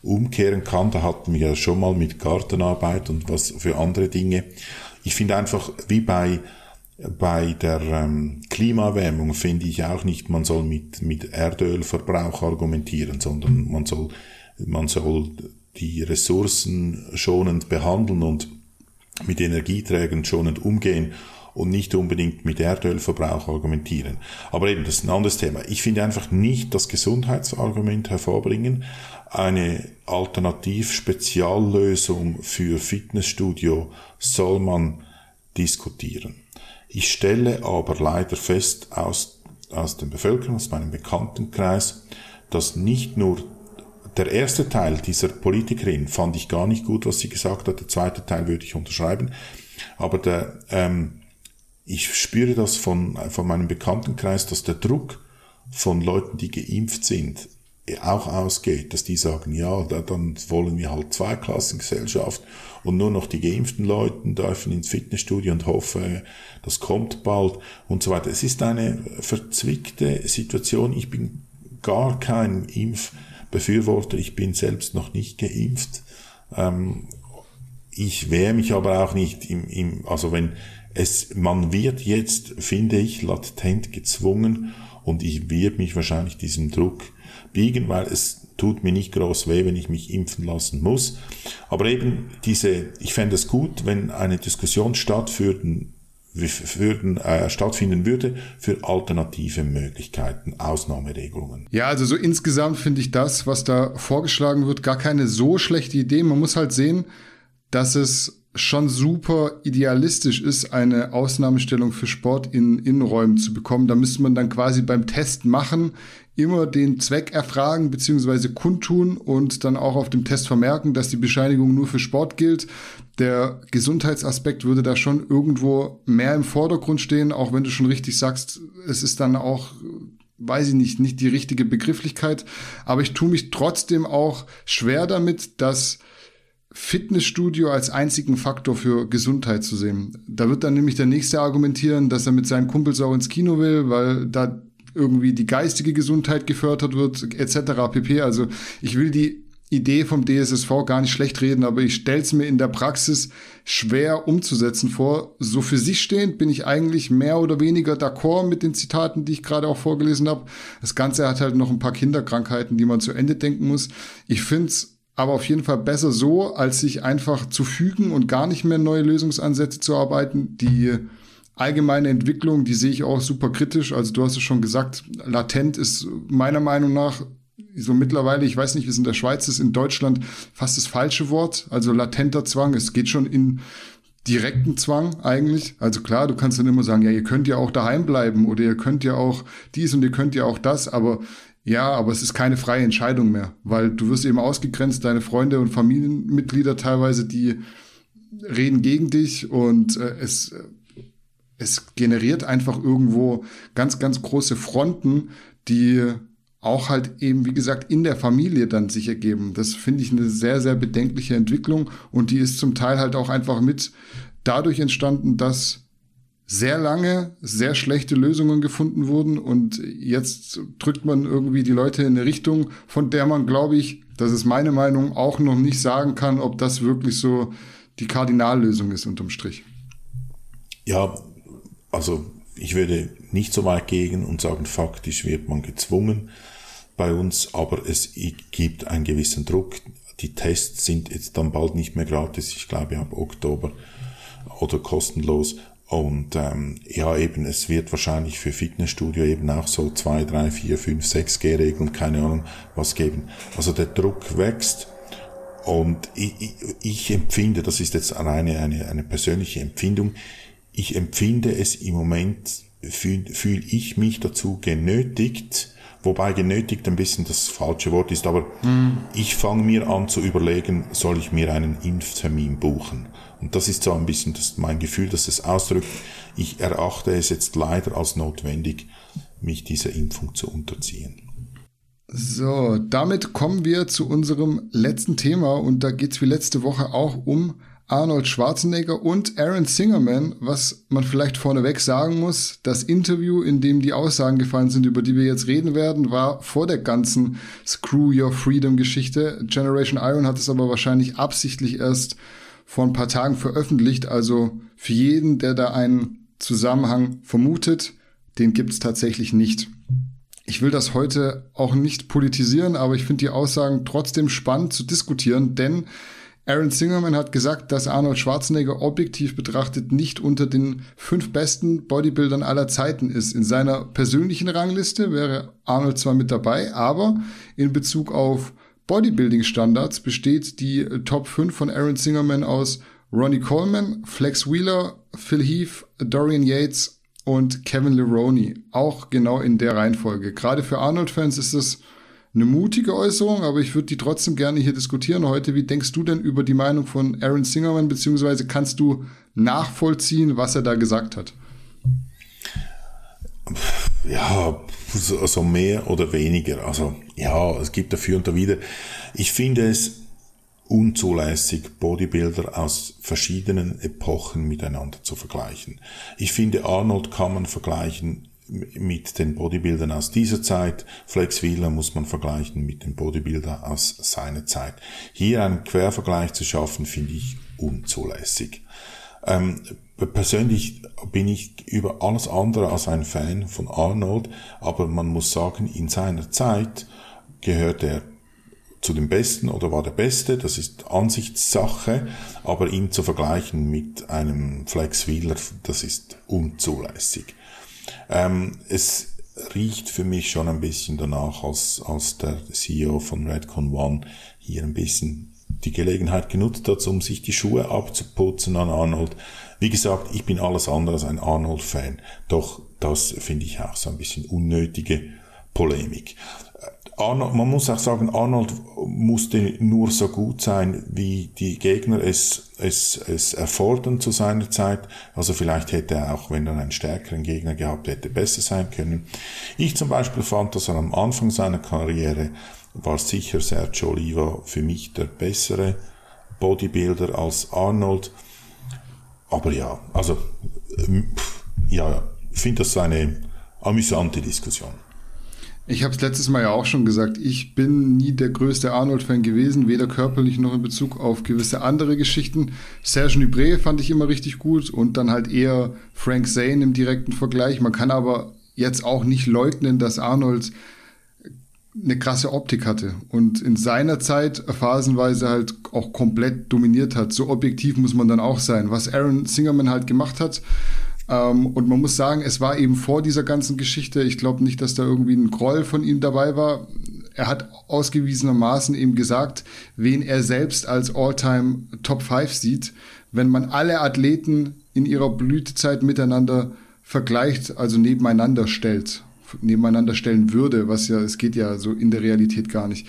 umkehren kann. Da hatten wir ja schon mal mit Gartenarbeit und was für andere Dinge. Ich finde einfach, wie bei bei der ähm, Klimaerwärmung finde ich auch nicht, man soll mit, mit Erdölverbrauch argumentieren, sondern man soll, man soll die Ressourcen schonend behandeln und mit Energieträgern schonend umgehen und nicht unbedingt mit Erdölverbrauch argumentieren. Aber eben, das ist ein anderes Thema. Ich finde einfach nicht das Gesundheitsargument hervorbringen, eine Alternativ-Speziallösung für Fitnessstudio soll man diskutieren. Ich stelle aber leider fest aus, aus der Bevölkerung, aus meinem Bekanntenkreis, dass nicht nur der erste Teil dieser Politikerin fand ich gar nicht gut, was sie gesagt hat. Der zweite Teil würde ich unterschreiben. Aber der, ähm, ich spüre das von, von meinem Bekanntenkreis, dass der Druck von Leuten, die geimpft sind, auch ausgeht, dass die sagen, ja, dann wollen wir halt Zweiklassengesellschaft und nur noch die geimpften Leute dürfen ins Fitnessstudio und hoffe, das kommt bald und so weiter. Es ist eine verzwickte Situation. Ich bin gar kein Impfbefürworter. Ich bin selbst noch nicht geimpft. Ähm, ich wehre mich aber auch nicht im, im, also wenn es, man wird jetzt, finde ich, latent gezwungen und ich werde mich wahrscheinlich diesem Druck biegen, weil es tut mir nicht groß weh, wenn ich mich impfen lassen muss. Aber eben diese, ich fände es gut, wenn eine Diskussion stattfinden, würden, äh, stattfinden würde für alternative Möglichkeiten, Ausnahmeregelungen. Ja, also so insgesamt finde ich das, was da vorgeschlagen wird, gar keine so schlechte Idee. Man muss halt sehen, dass es schon super idealistisch ist, eine Ausnahmestellung für Sport in Innenräumen zu bekommen. Da müsste man dann quasi beim Test machen, immer den Zweck erfragen bzw. kundtun und dann auch auf dem Test vermerken, dass die Bescheinigung nur für Sport gilt. Der Gesundheitsaspekt würde da schon irgendwo mehr im Vordergrund stehen, auch wenn du schon richtig sagst, es ist dann auch weiß ich nicht, nicht die richtige Begrifflichkeit, aber ich tue mich trotzdem auch schwer damit, dass Fitnessstudio als einzigen Faktor für Gesundheit zu sehen. Da wird dann nämlich der Nächste argumentieren, dass er mit seinen Kumpels auch ins Kino will, weil da irgendwie die geistige Gesundheit gefördert wird, etc. pp. Also ich will die Idee vom DSSV gar nicht schlecht reden, aber ich stelle es mir in der Praxis schwer umzusetzen vor. So für sich stehend bin ich eigentlich mehr oder weniger d'accord mit den Zitaten, die ich gerade auch vorgelesen habe. Das Ganze hat halt noch ein paar Kinderkrankheiten, die man zu Ende denken muss. Ich finde es aber auf jeden Fall besser so, als sich einfach zu fügen und gar nicht mehr neue Lösungsansätze zu arbeiten. Die allgemeine Entwicklung, die sehe ich auch super kritisch. Also du hast es schon gesagt, latent ist meiner Meinung nach so mittlerweile, ich weiß nicht, wie es in der Schweiz ist, in Deutschland fast das falsche Wort. Also latenter Zwang, es geht schon in direkten Zwang eigentlich. Also klar, du kannst dann immer sagen, ja, ihr könnt ja auch daheim bleiben oder ihr könnt ja auch dies und ihr könnt ja auch das, aber ja, aber es ist keine freie Entscheidung mehr, weil du wirst eben ausgegrenzt, deine Freunde und Familienmitglieder teilweise, die reden gegen dich und äh, es, es generiert einfach irgendwo ganz, ganz große Fronten, die auch halt eben, wie gesagt, in der Familie dann sich ergeben. Das finde ich eine sehr, sehr bedenkliche Entwicklung und die ist zum Teil halt auch einfach mit dadurch entstanden, dass sehr lange sehr schlechte Lösungen gefunden wurden und jetzt drückt man irgendwie die Leute in eine Richtung, von der man, glaube ich, das ist meine Meinung, auch noch nicht sagen kann, ob das wirklich so die Kardinallösung ist unterm Strich. Ja, also ich würde nicht so weit gehen und sagen, faktisch wird man gezwungen bei uns, aber es gibt einen gewissen Druck. Die Tests sind jetzt dann bald nicht mehr gratis, ich glaube ab Oktober oder kostenlos. Und ähm, ja, eben, es wird wahrscheinlich für Fitnessstudio eben auch so zwei, drei, vier, fünf, sechs G-Regeln, keine Ahnung, was geben. Also der Druck wächst. Und ich, ich, ich empfinde, das ist jetzt alleine eine, eine persönliche Empfindung, ich empfinde es im Moment, fühle fühl ich mich dazu genötigt, wobei genötigt ein bisschen das falsche Wort ist, aber mhm. ich fange mir an zu überlegen, soll ich mir einen Impftermin buchen? Und das ist so ein bisschen das, mein Gefühl, dass es ausdrückt, ich erachte es jetzt leider als notwendig, mich dieser Impfung zu unterziehen. So, damit kommen wir zu unserem letzten Thema und da geht es wie letzte Woche auch um Arnold Schwarzenegger und Aaron Singerman, was man vielleicht vorneweg sagen muss, das Interview, in dem die Aussagen gefallen sind, über die wir jetzt reden werden, war vor der ganzen Screw Your Freedom Geschichte. Generation Iron hat es aber wahrscheinlich absichtlich erst vor ein paar Tagen veröffentlicht. Also für jeden, der da einen Zusammenhang vermutet, den gibt's tatsächlich nicht. Ich will das heute auch nicht politisieren, aber ich finde die Aussagen trotzdem spannend zu diskutieren, denn Aaron Singerman hat gesagt, dass Arnold Schwarzenegger objektiv betrachtet nicht unter den fünf besten Bodybuildern aller Zeiten ist. In seiner persönlichen Rangliste wäre Arnold zwar mit dabei, aber in Bezug auf Bodybuilding-Standards besteht die Top 5 von Aaron Singerman aus Ronnie Coleman, Flex Wheeler, Phil Heath, Dorian Yates und Kevin Leroney. Auch genau in der Reihenfolge. Gerade für Arnold-Fans ist das eine mutige Äußerung, aber ich würde die trotzdem gerne hier diskutieren heute. Wie denkst du denn über die Meinung von Aaron Singerman, beziehungsweise kannst du nachvollziehen, was er da gesagt hat? Ja, so mehr oder weniger. Also ja, es gibt dafür und dawider. Ich finde es unzulässig, Bodybuilder aus verschiedenen Epochen miteinander zu vergleichen. Ich finde, Arnold kann man vergleichen mit den Bodybuildern aus dieser Zeit. Flex Wheeler muss man vergleichen mit den Bodybuildern aus seiner Zeit. Hier einen Quervergleich zu schaffen, finde ich unzulässig. Ähm, persönlich bin ich über alles andere als ein Fan von Arnold, aber man muss sagen, in seiner Zeit gehört er zu den Besten oder war der Beste, das ist Ansichtssache, aber ihn zu vergleichen mit einem Flex Wheeler, das ist unzulässig. Ähm, es riecht für mich schon ein bisschen danach, als, als der CEO von Redcon One hier ein bisschen die Gelegenheit genutzt hat, um sich die Schuhe abzuputzen an Arnold. Wie gesagt, ich bin alles andere als ein Arnold-Fan. Doch das finde ich auch so ein bisschen unnötige Polemik. Arnold, man muss auch sagen, Arnold musste nur so gut sein, wie die Gegner es, es, es erfordern zu seiner Zeit. Also vielleicht hätte er auch, wenn er einen stärkeren Gegner gehabt hätte, besser sein können. Ich zum Beispiel fand, dass er am Anfang seiner Karriere war sicher Sergio Oliva für mich der bessere Bodybuilder als Arnold. Aber ja, also, ähm, ja, ich finde das eine amüsante Diskussion. Ich habe es letztes Mal ja auch schon gesagt, ich bin nie der größte Arnold-Fan gewesen, weder körperlich noch in Bezug auf gewisse andere Geschichten. Serge Nubré fand ich immer richtig gut und dann halt eher Frank Zane im direkten Vergleich. Man kann aber jetzt auch nicht leugnen, dass Arnold eine krasse Optik hatte und in seiner Zeit phasenweise halt auch komplett dominiert hat. So objektiv muss man dann auch sein. Was Aaron Singerman halt gemacht hat, ähm, und man muss sagen, es war eben vor dieser ganzen Geschichte. Ich glaube nicht, dass da irgendwie ein Groll von ihm dabei war. Er hat ausgewiesenermaßen eben gesagt, wen er selbst als All-Time Top 5 sieht. Wenn man alle Athleten in ihrer Blütezeit miteinander vergleicht, also nebeneinander stellt, nebeneinander stellen würde, was ja, es geht ja so in der Realität gar nicht,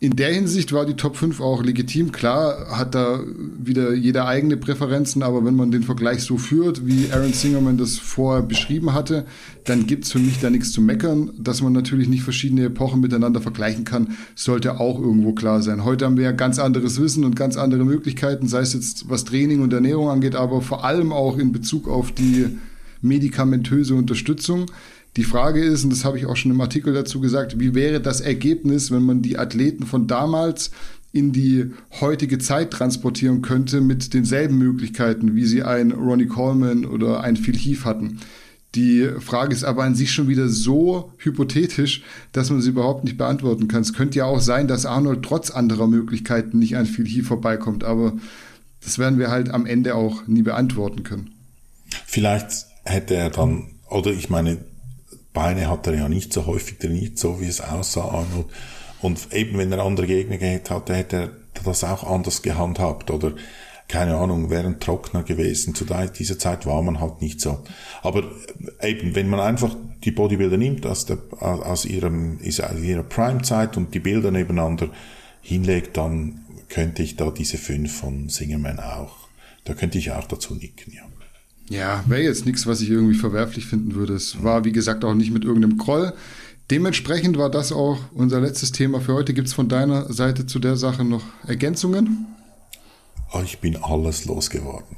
in der Hinsicht war die Top 5 auch legitim. Klar hat da wieder jeder eigene Präferenzen, aber wenn man den Vergleich so führt, wie Aaron Singerman das vorher beschrieben hatte, dann gibt's für mich da nichts zu meckern. Dass man natürlich nicht verschiedene Epochen miteinander vergleichen kann, sollte auch irgendwo klar sein. Heute haben wir ja ganz anderes Wissen und ganz andere Möglichkeiten, sei es jetzt was Training und Ernährung angeht, aber vor allem auch in Bezug auf die medikamentöse Unterstützung. Die Frage ist, und das habe ich auch schon im Artikel dazu gesagt, wie wäre das Ergebnis, wenn man die Athleten von damals in die heutige Zeit transportieren könnte mit denselben Möglichkeiten, wie sie ein Ronnie Coleman oder ein Phil Heath hatten. Die Frage ist aber an sich schon wieder so hypothetisch, dass man sie überhaupt nicht beantworten kann. Es könnte ja auch sein, dass Arnold trotz anderer Möglichkeiten nicht an Phil Heath vorbeikommt, aber das werden wir halt am Ende auch nie beantworten können. Vielleicht hätte er dann, oder ich meine, Beine hat er ja nicht so häufig trainiert, so wie es aussah, Arnold. Und eben, wenn er andere Gegner gehabt hatte, hätte er das auch anders gehandhabt oder keine Ahnung, wären Trockner gewesen. Zu dieser Zeit war man halt nicht so. Aber eben, wenn man einfach die Bodybuilder nimmt aus, der, aus, ihrem, aus ihrer Prime-Zeit und die Bilder nebeneinander hinlegt, dann könnte ich da diese fünf von Singerman auch, da könnte ich auch dazu nicken, ja. Ja, wäre jetzt nichts, was ich irgendwie verwerflich finden würde. Es war, wie gesagt, auch nicht mit irgendeinem Groll. Dementsprechend war das auch unser letztes Thema für heute. Gibt es von deiner Seite zu der Sache noch Ergänzungen? Oh, ich bin alles losgeworden.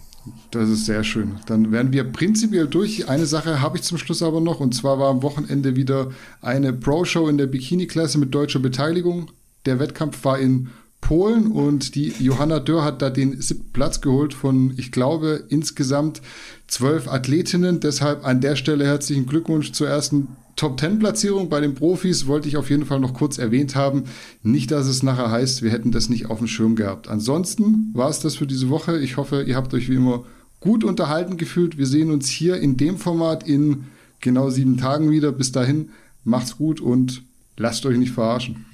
Das ist sehr schön. Dann werden wir prinzipiell durch. Eine Sache habe ich zum Schluss aber noch. Und zwar war am Wochenende wieder eine Pro-Show in der Bikini-Klasse mit deutscher Beteiligung. Der Wettkampf war in Polen und die Johanna Dörr hat da den siebten Platz geholt von, ich glaube, insgesamt zwölf Athletinnen. Deshalb an der Stelle herzlichen Glückwunsch zur ersten Top-10-Platzierung bei den Profis wollte ich auf jeden Fall noch kurz erwähnt haben. Nicht, dass es nachher heißt, wir hätten das nicht auf dem Schirm gehabt. Ansonsten war es das für diese Woche. Ich hoffe, ihr habt euch wie immer gut unterhalten gefühlt. Wir sehen uns hier in dem Format in genau sieben Tagen wieder. Bis dahin, macht's gut und lasst euch nicht verarschen.